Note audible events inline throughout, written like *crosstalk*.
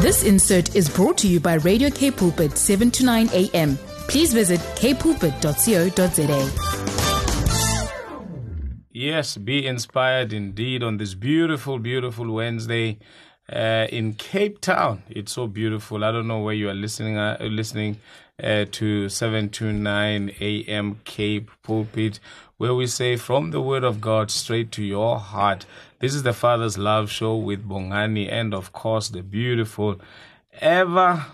This insert is brought to you by Radio Cape Pulpit 7 to 9 a.m. Please visit capepulpit.co.za. Yes, be inspired indeed on this beautiful, beautiful Wednesday uh, in Cape Town. It's so beautiful. I don't know where you are listening. Uh, listening uh, to 729 AM Cape Pulpit, where we say from the Word of God straight to your heart. This is the Father's Love Show with Bongani, and of course the beautiful, ever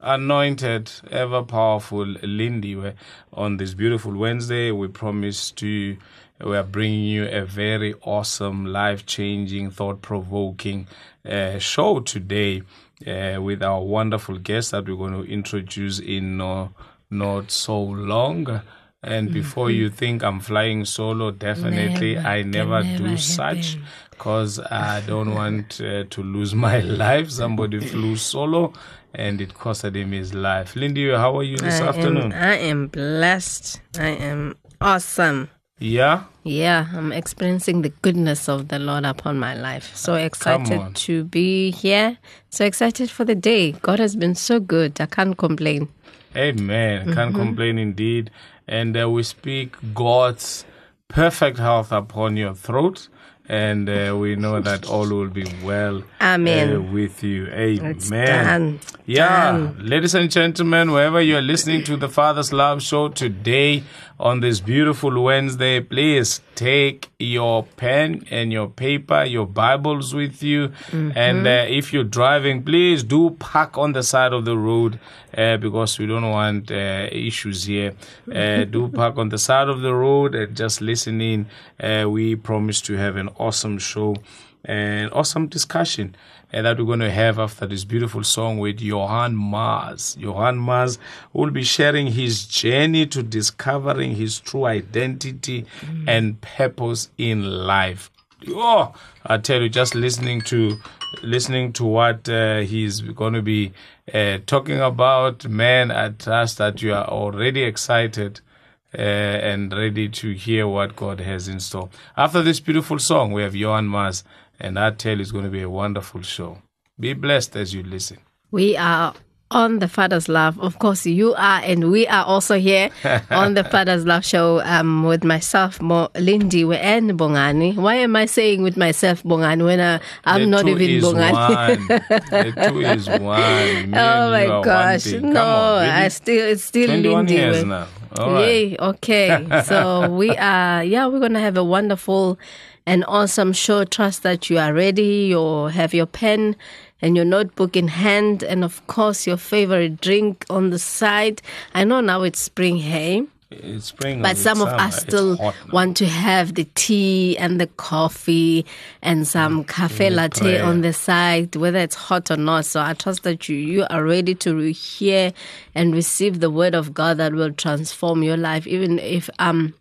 anointed, ever powerful Lindy. On this beautiful Wednesday, we promise to we are bringing you a very awesome, life changing, thought provoking uh, show today uh, with our wonderful guest that we're going to introduce in uh, not so long. And before you think I'm flying solo, definitely Never, I never, never do such because I don't want uh, to lose my *laughs* life. Somebody flew solo and it costed him his life. Lindy, how are you this I afternoon? Am, I am blessed. I am awesome. Yeah? Yeah, I'm experiencing the goodness of the Lord upon my life. So excited to be here. So excited for the day. God has been so good. I can't complain. Amen. Mm-hmm. Can't complain indeed. And uh, we speak God's perfect health upon your throat. And uh, we know that all will be well Amen. uh, with you. Amen. It's done. Yeah, Done. ladies and gentlemen, wherever you are listening to the Father's Love Show today on this beautiful Wednesday, please take your pen and your paper, your Bibles with you. And uh, if you're driving, please do park on the side of the road uh, because we don't want uh, issues here. Uh, do *laughs* park on the side of the road and just listen in. Uh, we promise to have an awesome show and awesome discussion uh, that we're going to have after this beautiful song with Johan Mars. Johan Mars will be sharing his journey to discovering his true identity and purpose in life. Oh, I tell you, just listening to listening to what uh, he's going to be uh, talking about, man, I trust that you are already excited uh, and ready to hear what God has in store. After this beautiful song, we have Johan Mars, and I tell you, it's going to be a wonderful show. Be blessed as you listen. We are on the Father's Love. Of course, you are, and we are also here *laughs* on the Father's Love show um, with myself, Mo- Lindy, and Bongani. Why am I saying with myself, Bongani, when I, I'm The not even Bongani? the *laughs* two is one. Me Oh my gosh! No, on, I still it's still 21 Lindy. years now. All right. Yay! Okay, *laughs* so we are yeah we're gonna have a wonderful and awesome show. Trust that you are ready. You have your pen and your notebook in hand, and of course your favorite drink on the side. I know now it's spring, hey. It's spring. But some of summer. us still want to have the tea and the coffee and some cafe latte prayer. on the side, whether it's hot or not. So I trust that you, you are ready to hear and receive the word of God that will transform your life, even if um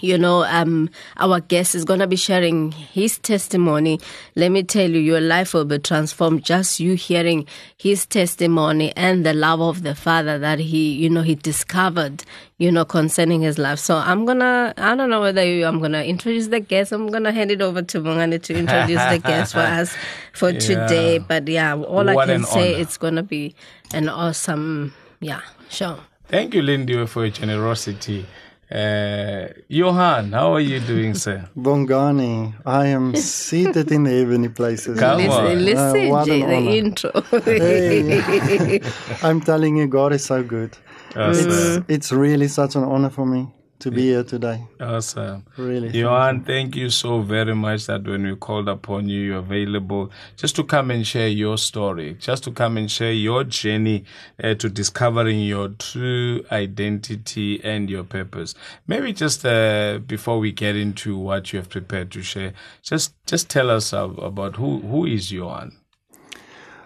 you know, um, our guest is going to be sharing his testimony. Let me tell you, your life will be transformed just you hearing his testimony and the love of the Father that he, you know, he discovered, you know, concerning his life. So I'm going to, I don't know whether you, I'm going to introduce the guest. I'm going to hand it over to Bongani to introduce the guest for *laughs* us for today. But yeah, all What I can say, honor. it's going to be an awesome, yeah, show. Thank you, Lindy, for your generosity. Uh, Johan, how are you doing, sir? *laughs* Bongani, I am seated in the heavenly places. Come Listen, on. listen, Uh, what Jay, an the honor. intro. Hey. I'm telling you, God is so good. Awesome. It's, it's really such an honor for me to be here today. Awesome. Really. Johan, thank you so very much that when we called upon you, you're available just to come and share your story, just to come and share your journey uh, to discovering your true identity and your purpose. Maybe just uh, before we get into what you have prepared to share, just just tell us ab- about who who is Johan.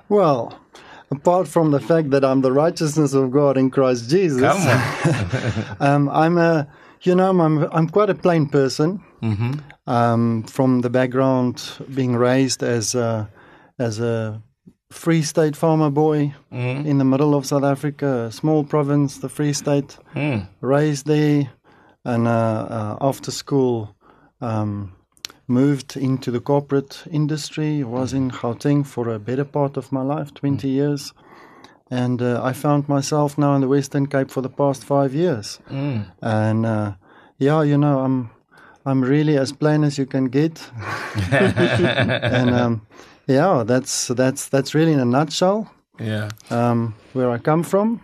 Well, apart from the fact that I'm the righteousness of God in Christ Jesus, *laughs* um, I'm a, you know, I'm, I'm quite a plain person. Mm-hmm. Um, from the background, being raised as a, as a Free State farmer boy Mm-hmm. in the middle of South Africa, a small province, the Free State. Mm. Raised there, and uh, uh, after school, um, moved into the corporate industry. Was in Gauteng for a better part of my life, 20 years. And uh, I found myself now in the Western Cape for the past five years. And uh, yeah, you know, I'm I'm really as plain as you can get. *laughs* *laughs* and um, yeah, that's that's that's really in a nutshell Yeah. um, where I come from.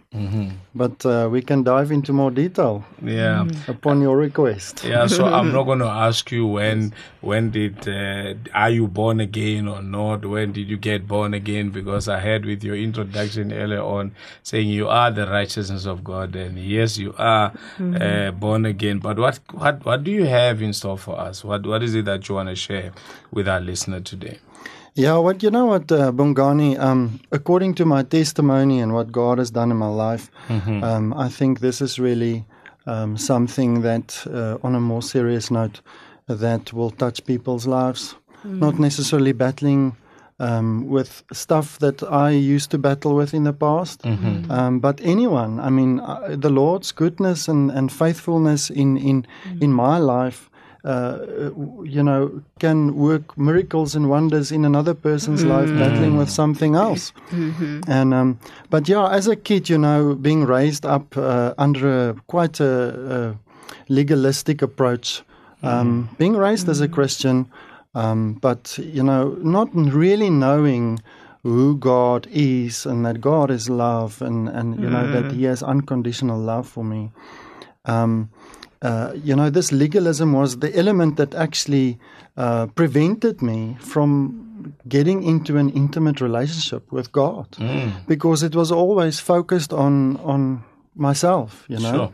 But uh, we can dive into more detail Yeah. upon your request. Yeah, so *laughs* I'm not going to ask you when when did uh, are you born again or not? When did you get born again? Because I heard with your introduction earlier on saying you are the righteousness of God, and yes, you are uh, born again. But what what what do you have in store for us? What what is it that you want to share with our listener today? Yeah, what you know what, uh, Bongani, um, according to my testimony and what God has done in my life, um, I think this is really um, something that, uh, on a more serious note, that will touch people's lives. Not necessarily battling um, with stuff that I used to battle with in the past, um, but anyone. I mean, uh, the Lord's goodness and, and faithfulness in in in my life you know, can work miracles and wonders in another person's life battling with something else. And um, but yeah, as a kid, you know, being raised up uh, under a, quite a, a legalistic approach, um, being raised as a Christian, um, but you know, not really knowing who God is and that God is love and and you know that He has unconditional love for me. Um, uh, you know, this legalism was the element that actually uh, prevented me from getting into an intimate relationship with God, because it was always focused on on myself. You know. Sure.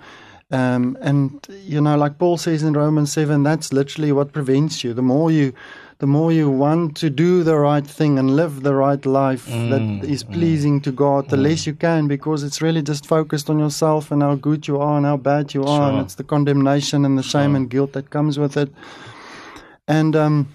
Um, and you know, like Paul says in Romans seven, that's literally what prevents you. The more you, the more you want to do the right thing and live the right life that is pleasing to God, the less you can because it's really just focused on yourself and how good you are and how bad you are, and it's the condemnation and the shame and guilt that comes with it. And um,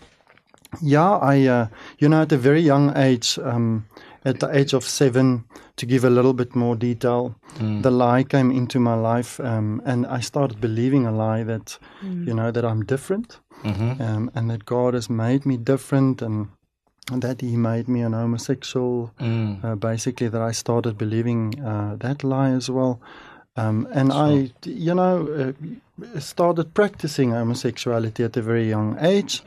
yeah, I, uh, you know, at a very young age, um, at the age of seven, to give a little bit more detail, the lie came into my life, um, and I started believing a lie that, you know, that I'm different, um, and that God has made me different, and that He made me an homosexual. Uh, basically, that I started believing uh, that lie as well. Um, and I, you know, uh, started practicing homosexuality at a very young age,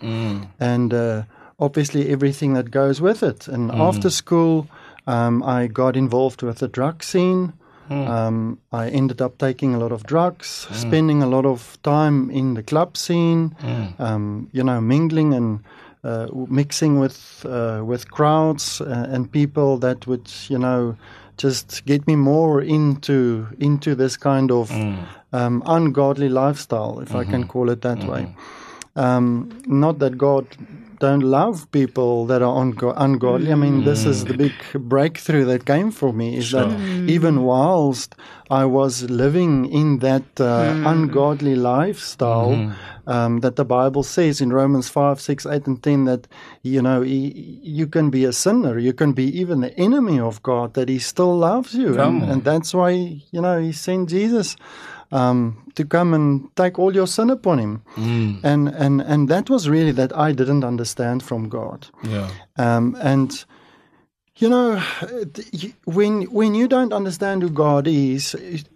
and uh, obviously everything that goes with it. And after school, um, I got involved with the drug scene. Um, I ended up taking a lot of drugs, spending a lot of time in the club scene, um, you know, mingling and uh, mixing with uh, with crowds uh, and people that would, you know, just get me more into into this kind of um, ungodly lifestyle, if I can call it that way. Um, not that God don't love people that are ungo- ungodly. I mean, this is the big breakthrough that came for me is that even whilst I was living in that uh, ungodly lifestyle, um, that the Bible says in Romans 5, 6, 8, and 10 that, you know, he, you can be a sinner, you can be even the enemy of God, that He still loves you. And, and that's why, you know, He sent Jesus um, to come and take all your sin upon Him. And, and, and that was really that I didn't understand from God. Yeah. Um, and you know, when when you don't understand who God is, it-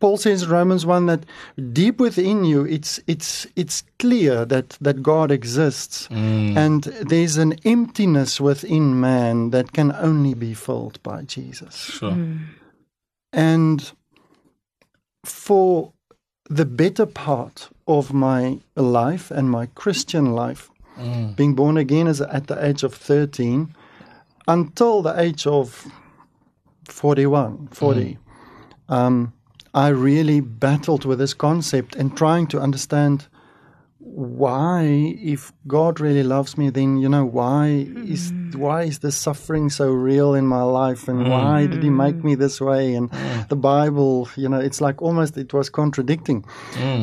Paul says in Romans one that deep within you, it's it's it's clear that that God exists, and there's an emptiness within man that can only be filled by Jesus. Sure. And for the better part of my life and my Christian life, being born again as at the age of 13, until the age of 41, 40, um, I really battled with this concept and trying to understand why if god really loves me then you know why is why is this suffering so real in my life? And why did he make me this way? And the bible you know it's like almost it was contradicting.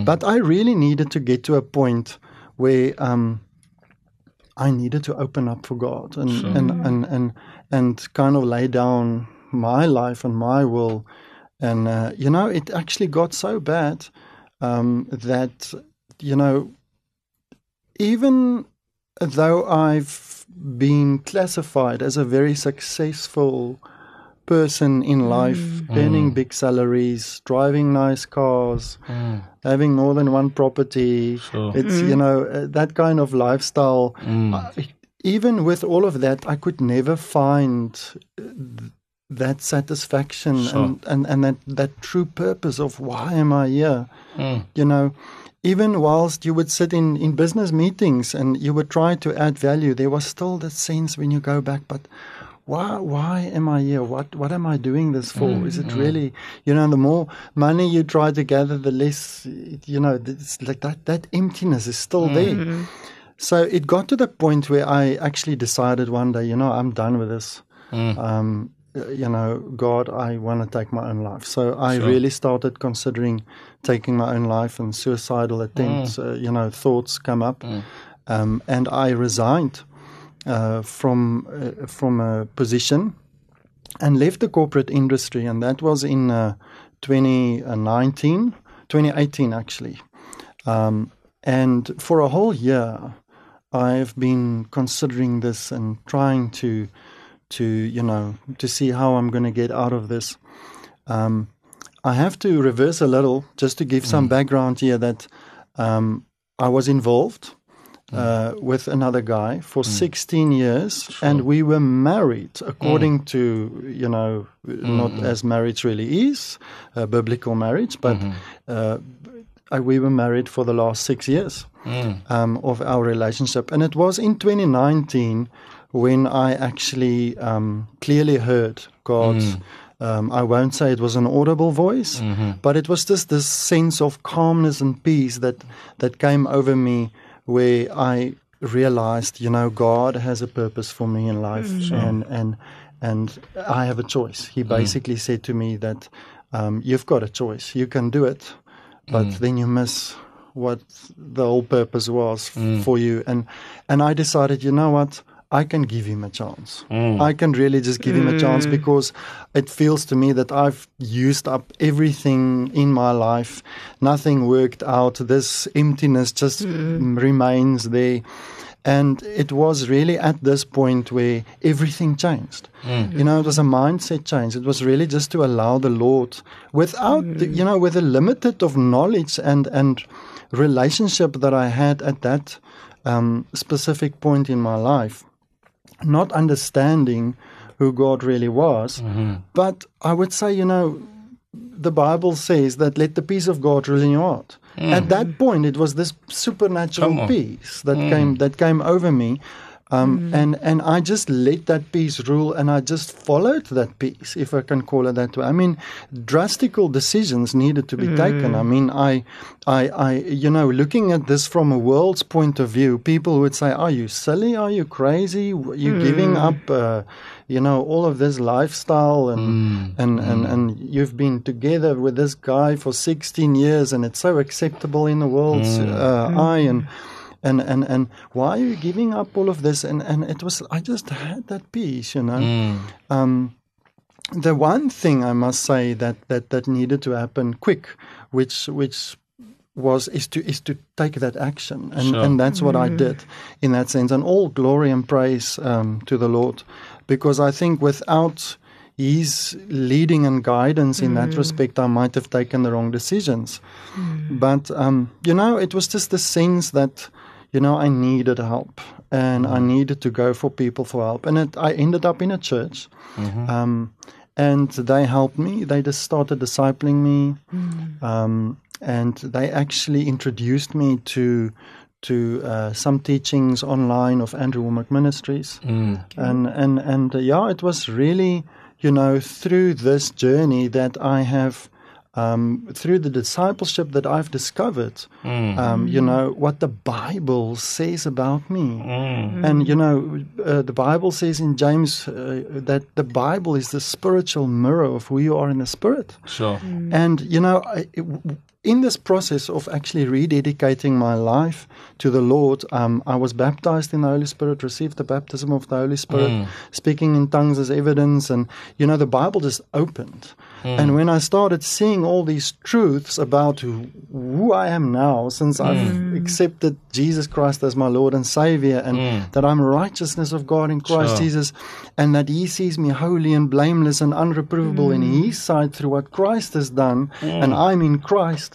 But i really needed to get to a point where um i needed to open up for god and and, and and and kind of lay down my life and my will. And uh, you know it actually got so bad um, that you know even though I've been classified as a very successful person in life, earning big salaries, driving nice cars, having more than one property, Sure. it's you know uh, that kind of lifestyle. I- even with all of that, I could never find uh, th- that satisfaction Sure. and, and, and that, that true purpose of why am I here? Mm. You know, even whilst you would sit in, in business meetings and you would try to add value, there was still that sense when you go back, but why why am I here? What what am I doing this for? Is it really you know, the more money you try to gather, the less you know, it's like that that emptiness is still there. So it got to the point where I actually decided one day, you know, I'm done with this. Um, uh, you know, God, I want to take my own life. So I Sure. really started considering taking my own life, and suicidal attempts, uh, you know, thoughts come up, um, and I resigned uh, from uh, from a position and left the corporate industry, and that was in uh, 2019, 2018 actually. Um, and for a whole year, I've been considering this and trying to, to you know, to see how I'm going to get out of this. Um, I have to reverse a little just to give some background here that um, I was involved uh, with another guy for 16 years, and we were married according to you know not as marriage really is, uh, biblical marriage, but uh, uh, we were married for the last six years um, of our relationship, and it was in 2019 when I actually um, clearly heard God's. Um, I won't say it was an audible voice, but it was just this sense of calmness and peace that that came over me, where I realized, you know, God has a purpose for me in life, and and and I have a choice. He basically said to me that um, you've got a choice. You can do it, but then you miss what the whole purpose was f- for you. And and I decided, you know what? I can give him a chance. Mm. I can really just give him a chance mm. because it feels to me that I've used up everything in my life. Nothing worked out. This emptiness just mm. remains there. And it was really at this point where everything changed. You know, it was a mindset change. It was really just to allow the Lord, without, the, you know, with a limited of knowledge and and relationship that I had at that um, specific point in my life, not understanding who God really was. Mm-hmm. But I would say, you know, the Bible says that let the peace of God rule in your heart. Mm. At that point, it was this supernatural peace that mm. came that came over me, um, mm. and and I just let that peace rule, and I just followed that peace, if I can call it that way. I mean, drastical decisions needed to be taken. I mm. mean, I, I, I, you know, looking at this from a world's point of view, people would say, "Are you silly? Are you crazy? Are you giving mm. up?" Uh, you know all of this lifestyle and and, and and you've been together with this guy for 16 years and it's so acceptable in the world's uh, eye and and and and why are you giving up all of this? And and it was i just had that peace you know? Um the one thing i must say that that that needed to happen quick which which was is to is to take that action. And Sure. and that's what I did in that sense. And all glory and praise um, to the Lord. Because I think without his leading and guidance in that respect I might have taken the wrong decisions. But um, you know it was just the sense that you know I needed help and I needed to go for people for help and it, I ended up in a church um, and they helped me. They just started discipling me um, and they actually introduced me to to uh, some teachings online of Andrew Wommack Ministries, and and and uh, yeah, it was really you know through this journey that I have. Um, through the discipleship that I've discovered, um, you know, what the Bible says about me. And, you know, uh, the Bible says in James uh, that the Bible is the spiritual mirror of who you are in the spirit. Sure. And you know, I- it- in this process of actually rededicating my life to the Lord, um, I was baptized in the Holy Spirit, received the baptism of the Holy Spirit, mm. speaking in tongues as evidence, and you know the Bible just opened. Mm. And when I started seeing all these truths about who, who I am now, since I've mm. accepted Jesus Christ as my Lord and Savior, and that I'm righteousness of God in Christ Sure. Jesus, and that He sees me holy and blameless and unreprovable in His sight through what Christ has done, and I'm in Christ.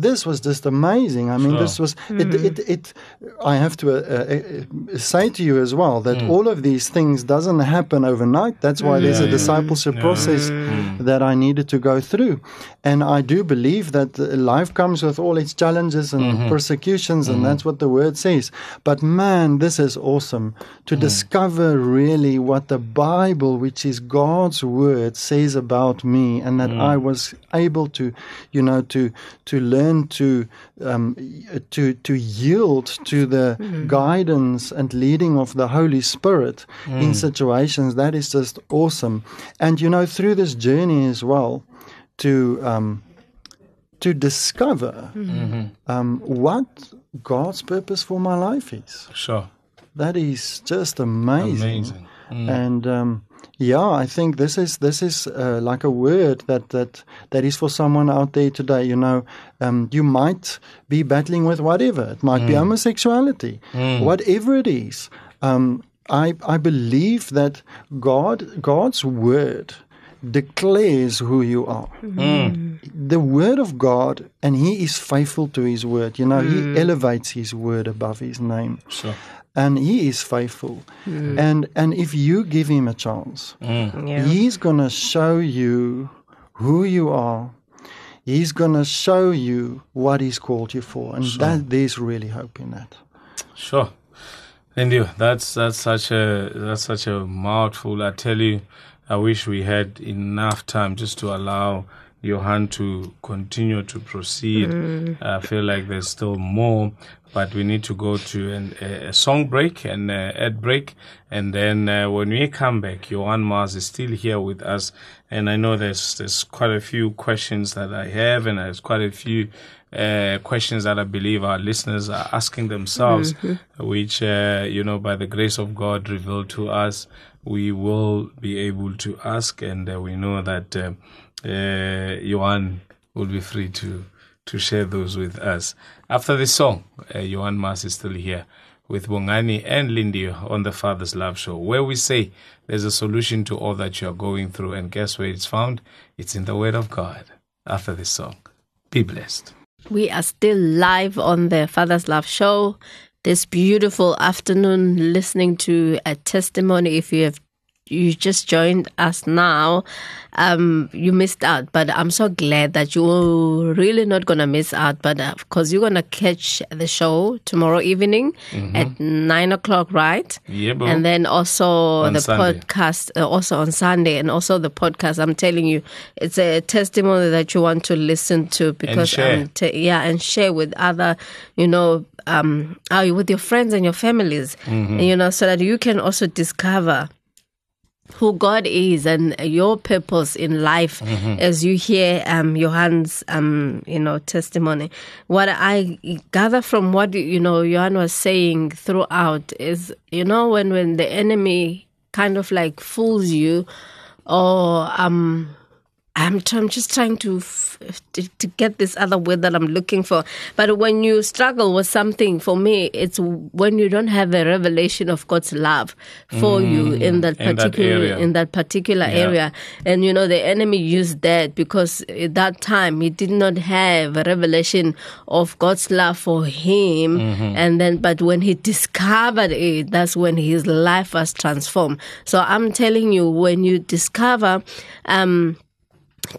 This was just amazing. I mean, Sure. this was it, it. It. I have to uh, uh, uh, say to you as well that all of these things doesn't happen overnight. That's why there's a yeah. discipleship Yeah. process that I needed to go through, and I do believe that uh, life comes with all its challenges and persecutions, and that's what the word says. But man, this is awesome to discover really what the Bible, which is God's word, says about me, and that I was able to, you know, to to learn to um, to to yield to the guidance and leading of the Holy Spirit in situations. That is just awesome, and you know, through this journey as well, to um, to discover um, what God's purpose for my life is. Sure. That is just amazing. Amazing. And um, yeah, I think this is this is uh, like a word that that that is for someone out there today. You know, um, you might be battling with whatever. It might be homosexuality, whatever it is. Um, I I believe that God God's word declares who you are. The word of God, and He is faithful to His word. You know, He elevates His word above His name Sure. And he is faithful. Mm. And and if you give him a chance mm. Yeah. he's going to show you who you are. He's going to show you what he's called you for. And that there's really hope in that. Sure. And you, that's that's such a that's such a mouthful. I tell you, I wish we had enough time just to allow Johan to continue to proceed. I feel like there's still more, but we need to go to an, a, a song break and uh, ad break, and then uh, when we come back, Johan Mars is still here with us, and I know there's there's quite a few questions that I have, and there's quite a few uh, questions that I believe our listeners are asking themselves, which, uh, you know, by the grace of God revealed to us, we will be able to ask. And uh, we know that uh, will be free to, to share those with us. After this song, uh, Mars is still here with Bongani and Lindy on the Father's Love Show, where we say there's a solution to all that you're going through. And guess where it's found? It's in the Word of God. After this song, be blessed. We are still live on the Father's Love Show this beautiful afternoon, listening to a testimony. If you have you just joined us now, um, you missed out. But I'm so glad that you're really not gonna miss out. But of course, you're gonna catch the show tomorrow evening at nine o'clock, right? Yeah, bro. And then also On the Sunday. podcast, uh, also on Sunday, and also the podcast. I'm telling you, it's a testimony that you want to listen to because t- yeah, and share with other, you know, um, uh, with your friends and your families, Mm-hmm. you know, so that you can also discover who God is and your purpose in life Mm-hmm. as you hear um Johan's um you know testimony what I gather from what you know Johan was saying throughout is you know when when the enemy kind of like fools you or um I'm, tr- I'm just trying to, f- to to get this other word that I'm looking for. But when you struggle with something, for me, it's when you don't have a revelation of God's love for you in that Mm, in that particular area. in that particular Yeah. area. And you know the enemy used that because at that time he did not have a revelation of God's love for him. Mm-hmm. And then, but when he discovered it, that's when his life was transformed. So I'm telling you, when you discover. Um,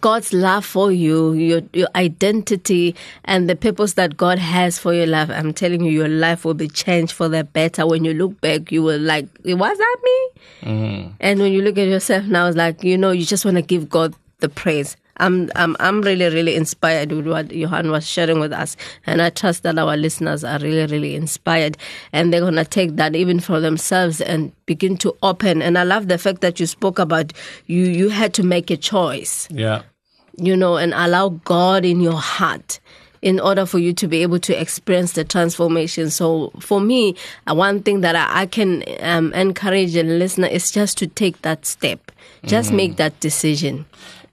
God's love for you, your your identity, and the purpose that God has for your life. I'm telling you, your life will be changed for the better. When you look back, you will like, was that me? Mm-hmm. And when you look at yourself now, it's like you know, you just want to give God the praise. I'm I'm I'm really really inspired with what Johan was sharing with us, and I trust that our listeners are really really inspired, and they're gonna take that even for themselves and begin to open. And I love the fact that you spoke about you you had to make a choice Yeah. you know, and allow God in your heart, in order for you to be able to experience the transformation. So for me, uh, one thing that I, I can um, encourage a listener is just to take that step. Just make that decision.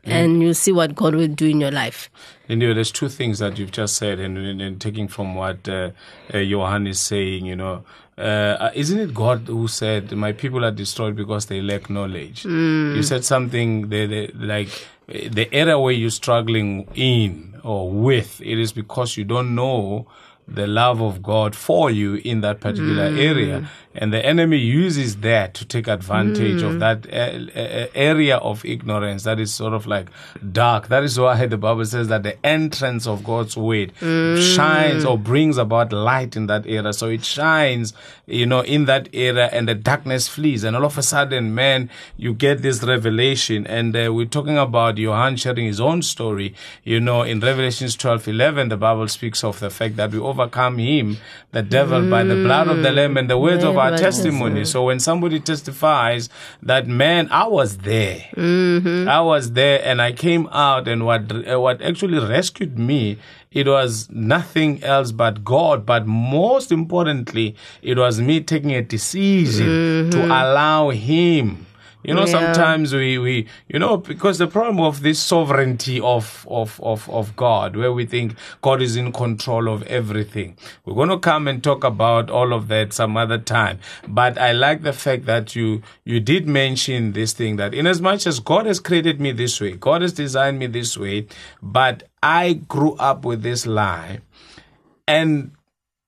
And you'll see what God will do in your life. And you know, there's two things that you've just said, and, and, and taking from what uh, uh, Johan is saying, you know, uh, isn't it God who said, "My people are destroyed because they lack knowledge"? You said something they, they, like uh, the area where you're struggling in or with. It is because you don't know the love of God for you in that particular area. And the enemy uses that to take advantage of that uh, uh, area of ignorance that is sort of like dark. That is why the Bible says that the entrance of God's word shines or brings about light in that area. So it shines, you know, in that area and the darkness flees. And all of a sudden, man, you get this revelation. And uh, we're talking about Johan sharing his own story. You know, in Revelations 12 11, the Bible speaks of the fact that we overcome him, the devil, by the blood of the Lamb and the words of our Yeah, testimony. So when somebody testifies that, man, I was there, I was there, and I came out, and what uh, what actually rescued me, it was nothing else but God. But most importantly, it was me taking a decision to allow Him. You know, Yeah. sometimes we, we, you know, because the problem of this sovereignty of, of, of, of God, where we think God is in control of everything. We're going to come and talk about all of that some other time. But I like the fact that you, you did mention this thing that in as much as God has created me this way, God has designed me this way, but I grew up with this lie and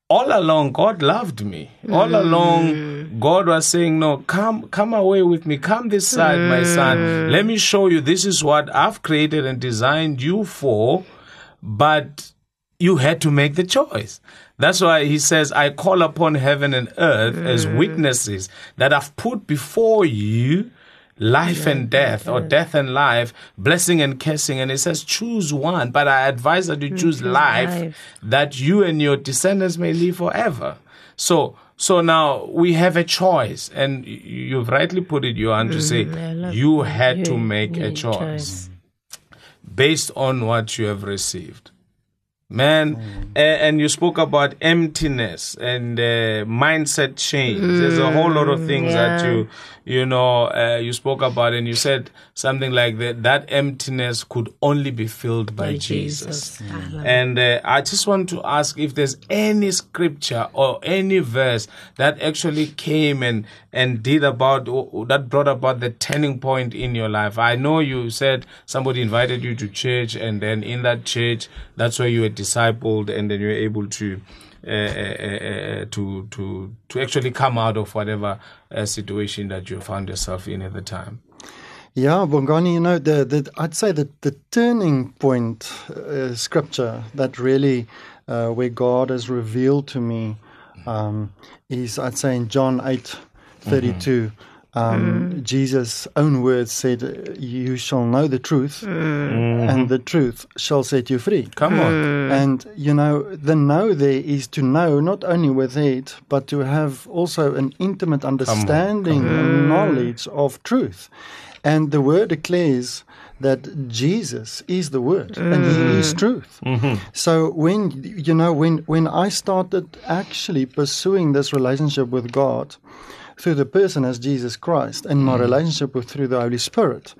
all along god loved me. All mm. along god was saying no come come away with me. Come this side my son. Mm. Let me show you this is what i've created and designed you for but you had to make the choice. That's why he says i call upon heaven and earth as mm. witnesses that i've put before you life and death or death and life blessing and cursing. And it says choose one but i advise that you choose life, that you and your descendants may live forever. So so now we have a choice. And you've rightly put it Johan to say you had to make a choice. based on what you have received man a- and you spoke about emptiness and uh, mindset change. There's a whole lot of things that you you know uh, you spoke about and you said something like that that emptiness could only be filled by, jesus, and uh, I just want to ask if there's any scripture or any verse that actually came and and did about that brought about the turning point in your life. I know you said somebody invited you to church, and then in that church, that's where you were discipled, and then you're able to. Uh, uh, uh, uh, to to to actually come out of whatever uh, situation that you found yourself in at the time. Yeah, Bongani, you know, the, the I'd say that the turning point uh, scripture that really uh, where God has revealed to me um, is I'd say in John eight thirty two. Um, mm. Jesus' own words said, "You shall know the truth, mm. mm-hmm. and the truth shall set you free." Come on, mm. And you know, the know there is to know not only with it, but to have also an intimate understanding and knowledge of truth. And the word declares that Jesus is the word and he is truth. Mm-hmm. So when you know when when I started actually pursuing this relationship with God through the person as Jesus Christ and my mm. relationship with through the Holy Spirit,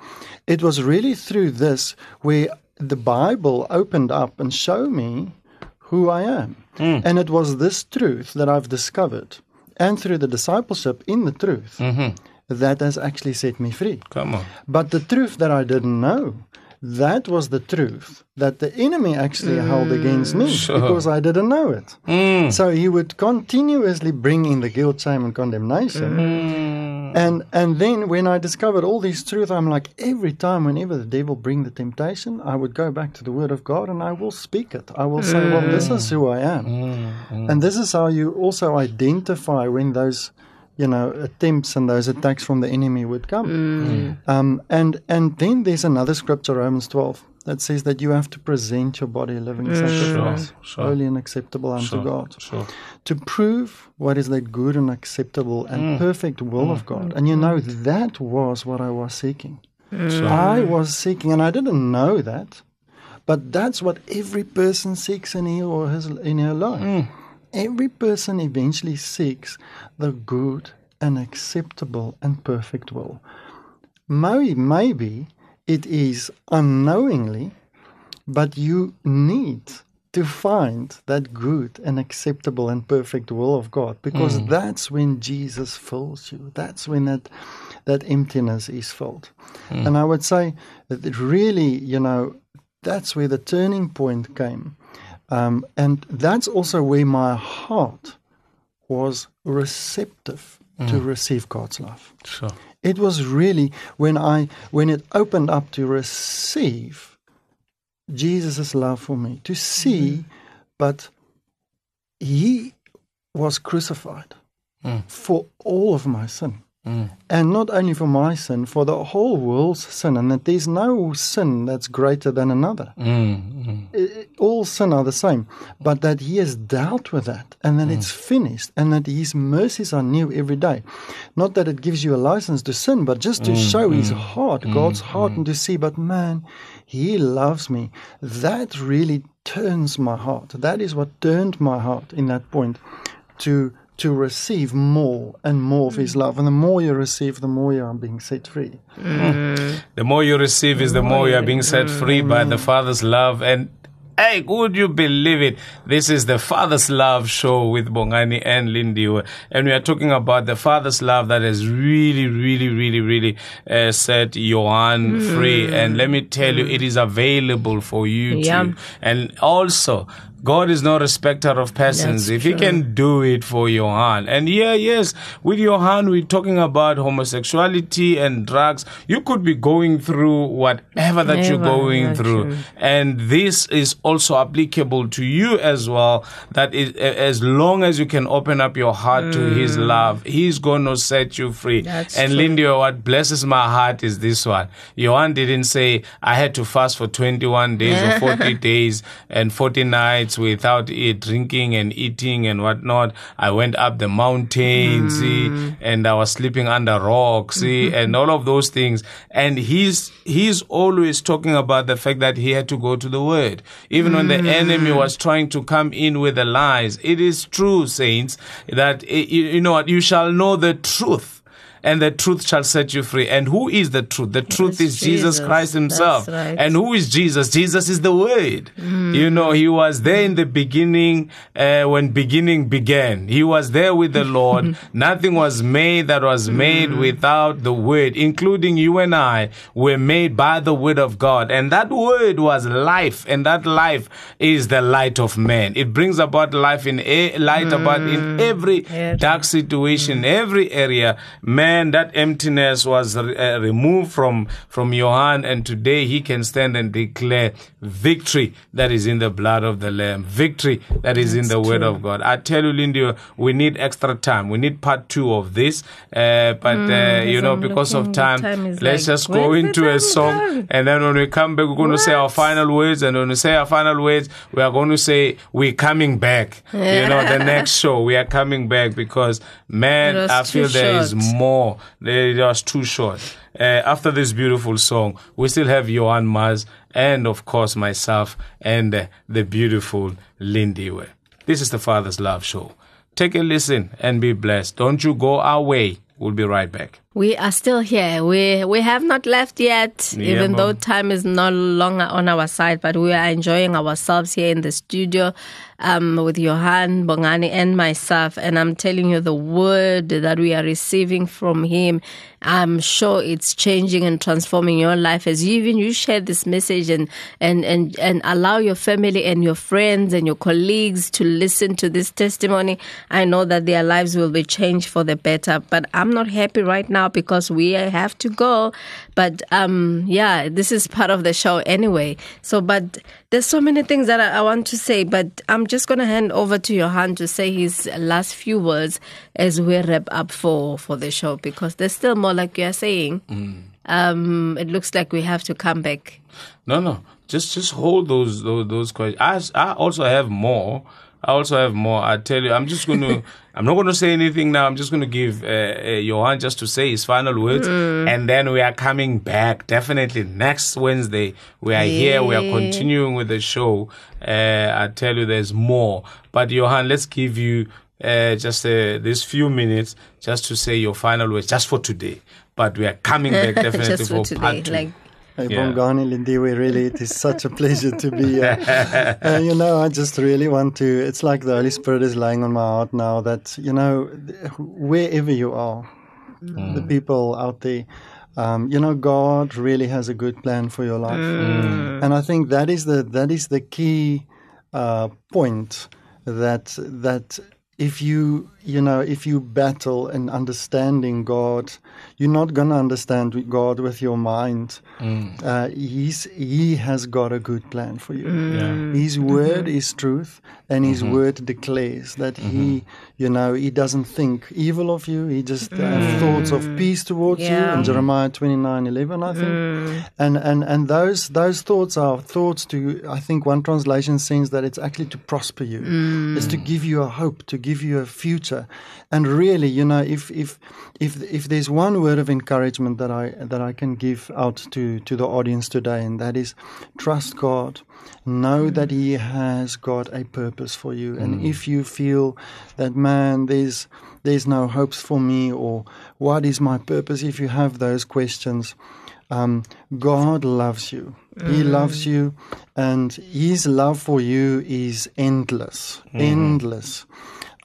it was really through this where the Bible opened up and showed me who I am. Mm. And it was this truth that I've discovered, and through the discipleship in the truth, mm-hmm. that has actually set me free. come on. But the truth that I didn't know, that was the truth that the enemy actually held against me mm, Sure. because I didn't know it. Mm. So he would continuously bring in the guilt, shame, and condemnation. Mm. And and then when I discovered all these truths, I'm like every time, whenever the devil bring the temptation, I would go back to the Word of God and I will speak it. I will say, "Well, this is who I am," and this is how you also identify when those, you know, attempts and those attacks from the enemy would come. Mm. Mm. Um, and and then there's another scripture, Romans 12, that says that you have to present your body a living mm. sacrifice, sure. holy and acceptable unto Sure, God sure. to prove what is that good and acceptable and perfect will of God. And you know, that was what I was seeking. I was seeking, and I didn't know that, But that's what every person seeks in her or his, in her life. Every person eventually seeks the good and acceptable and perfect will. Maybe, maybe it is unknowingly, but you need to find that good and acceptable and perfect will of God because mm. that's when Jesus fills you. That's when that that emptiness is filled. Mm. And I would say that really, you know, that's where the turning point came. Um, and that's also where my heart was receptive to mm. receive God's love. Sure. It was really when I when it opened up to receive Jesus' love for me, to see, mm-hmm. but he was crucified mm. for all of my sin. Mm. And not only for my sin, for the whole world's sin, and that there's no sin that's greater than another. I- I- all sin are the same, but that He has dealt with that, and that it's hmm. finished, and that His mercies are new every day. Not that it gives you a license to sin, but just to hmm, show His hmm. heart, God's heart, and to see, but man, He loves me. That really turns my heart. That is what turned my heart in that point to to receive more and more of His love. And the more you receive, the more you are being set free. *laughs* The more you receive is the more you are being set free by the Father's love. And hey, would you believe it? This is the Father's Love show with Bongani and Lindy. And we are talking about the Father's love that has really, really, really, really uh, set Johan free. And let me tell you, it is available for you Yeah. too. And also, God is no respecter of persons. That's if He can do it for Johan, and yeah, yes, with Johan, we're talking about homosexuality and drugs. You could be going through whatever that you're going through, true. and this is also applicable to you as well. That is, as long as you can open up your heart to His love, He's going to set you free. Mm. That's and true. Lindy, what blesses my heart is this one. Johan didn't say I had to fast for 21 days or 40 *laughs* days and 40 nights without eat, drinking and eating and whatnot. I went up the mountain, see, and I was sleeping under rocks, see, *laughs* and all of those things. And he's he's always talking about the fact that he had to go to the word. Even when the enemy was trying to come in with the lies. It is true, saints, that eh, you know what, you shall know the truth and the truth shall set you free. And who is the truth? The truth It's is Jesus, Jesus. Christ Himself. Right. And who is Jesus? Jesus is the Word. Mm. You know, He was there in the beginning uh, when beginning began. He was there with the Lord. *laughs* Nothing was made that was mm. made without the Word, including you and I were made by the Word of God. And that Word was life, and that life is the light of man. It brings about life in a light about in mm. every Yeah. dark situation, every area. Man, that emptiness was uh, removed from from Johan, and today he can stand and declare victory that is in the blood of the Lamb, victory that is in the Word of God. I tell you, Lindy, we need extra time. We need part two of this, uh, but uh, you know, I'm because of looking, time, time let's like, just go into a song, gone? and then when we come back, we're going to say our final words, and when we say our final words, we are going to say we're coming back. You know, the *laughs* next show we are coming back because man, I feel there is short. More. It was too short. Uh, after this beautiful song, we still have Johan Mars and, of course, myself and uh, the beautiful Lindy. Way. This is the Father's Love Show. Take a listen and be blessed. Don't you go away. We'll be right back. We are still here. We we have not left yet, Yeah, even though time is no longer on our side. But we are enjoying ourselves here in the studio um, with Johan Bongani and myself. And I'm telling you, the word that we are receiving from him, I'm sure it's changing and transforming your life as you even you share this message and and and and allow your family and your friends and your colleagues to listen to this testimony. I know that their lives will be changed for the better. But I'm not happy right now because we have to go. But um, yeah, this is part of the show anyway. So, but there's so many things that I, I want to say. But I'm just gonna hand over to Johan to say his last few words as we wrap up for for the show because there's still more, like you are saying. Um, it looks like we have to come back. No, no. Just just hold those those, those questions. I, I also have more, I also have more. I tell you, I'm just going *laughs* to. I'm not going to say anything now. I'm just going to give uh, uh, Johan just to say his final words, and then we are coming back definitely next Wednesday. We are here. We are continuing with the show. Uh, I tell you, there's more. But Johan, let's give you uh, just uh, these few minutes just to say your final words, just for today. But we are coming back *laughs* definitely Just for part two. Like, Hey, Yeah. Bongani Lindiwe, really, it is such a pleasure to be here. and, *laughs* you know, I just really want to, it's like the Holy Spirit is laying on my heart now that, you know, wherever you are, the people out there, um, you know, God really has a good plan for your life. And I think that is the, that is the key uh, point that, that if you, you know, if you battle in understanding God, you're not going to understand God with your mind. Mm. Uh, he's, he has got a good plan for you. Mm. His mm-hmm. word is truth, and His mm-hmm. word declares that He, mm-hmm. you know, He doesn't think evil of you. He just has thoughts of peace towards you. Yeah. In Jeremiah twenty nine eleven, I think, and and and those those thoughts are thoughts to. I think one translation says that it's actually to prosper you. It's to give you a hope, to give you a future, and really, you know, if if if if there's one word of encouragement that I that I can give out to to the audience today, and that is trust God. Know mm. that He has got a purpose for you, and mm. if you feel that man, there's there's no hopes for me, or what is my purpose? If you have those questions, um, God loves you. He mm. loves you, and His love for you is endless, mm-hmm. endless.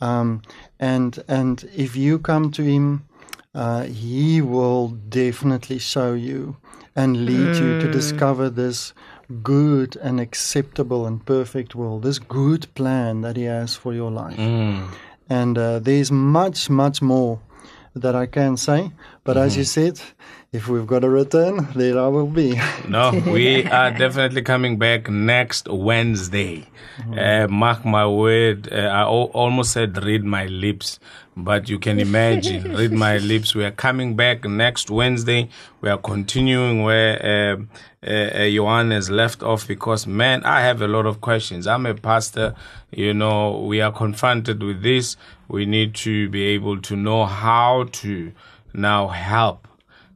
Um, and and if you come to Him, uh, He will definitely show you and lead you to discover this good and acceptable and perfect will, this good plan that He has for your life. And uh, there's much, much more that I can say. But as you said, if we've got a return, there I will be. No, *laughs* we are definitely coming back next Wednesday. Uh, mark my word. Uh, I almost said read my lips, but you can imagine read my *laughs* lips. We are coming back next Wednesday. We are continuing where uh, uh, uh, Johan has left off because, man, I have a lot of questions. I'm a pastor. You know, we are confronted with this. We need to be able to know how to now help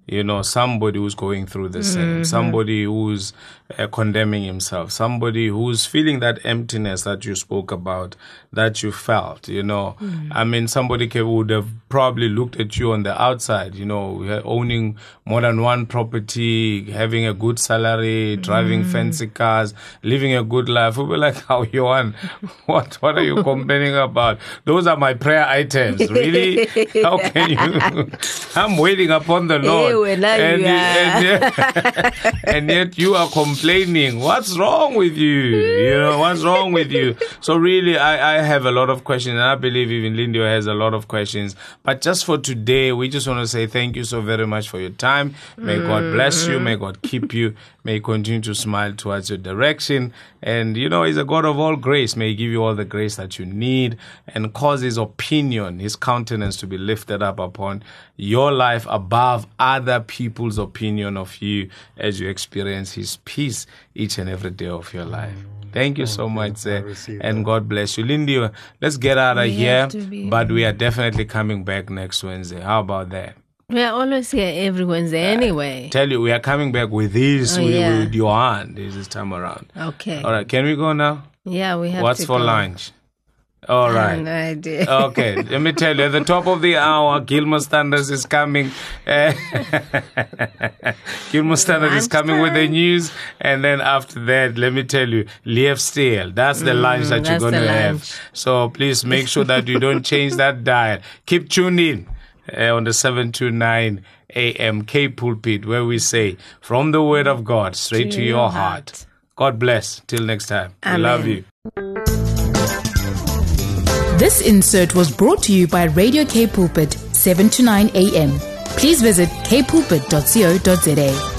you know somebody who's going through the same mm-hmm. somebody who's uh, condemning himself somebody who's feeling that emptiness that you spoke about that you felt you know. Mm-hmm. I mean somebody would have probably looked at you on the outside you know owning more than one property having a good salary driving mm-hmm. fancy cars living a good life. We'll be like *laughs* how you want? What what are you complaining about? Those are my prayer items. Really? How can you *laughs* *laughs* i'm waiting upon the lord Wena and, you and, yet, *laughs* and yet you are complaining. What's wrong with you? You know, what's wrong with you? So really, I, I have a lot of questions, and I believe even Lindio has a lot of questions. But just for today, we just want to say thank you so very much for your time. May God bless you. May God keep you. May He continue to smile towards your direction. And you know, He's a God of all grace. May He give you all the grace that you need and cause His opinion, His countenance to be lifted up upon your life above other people's opinion of you as you experience His peace each and every day of your life. Thank you so much, sir. receive And God bless you. Lindy, let's get out of We here. have to be- But we are definitely coming back next Wednesday. How about that? We're always here every Wednesday anyway. Tell you, we are coming back with this, Oh, with, yeah. with Johan this, this time around. Okay. All right, can we go now? Yeah, we have What's for go. lunch? All right. I have No idea. *laughs* Okay, let me tell you, at the top of the hour, Gilmore Standards is coming. *laughs* Uh, Gilmore Standards is coming with the news, and then after that, let me tell you, Lief Steel. That's the lunch that you're going to have. So please make sure that you don't change that diet. Keep tuned in uh, on the 729 AM Cape Pulpit, where we say, from the Word of God straight to, your heart. God bless. Till next time. We love you. This insert was brought to you by Radio Cape Pulpit, 7 to 9 a.m. Please visit capepulpit.co.za.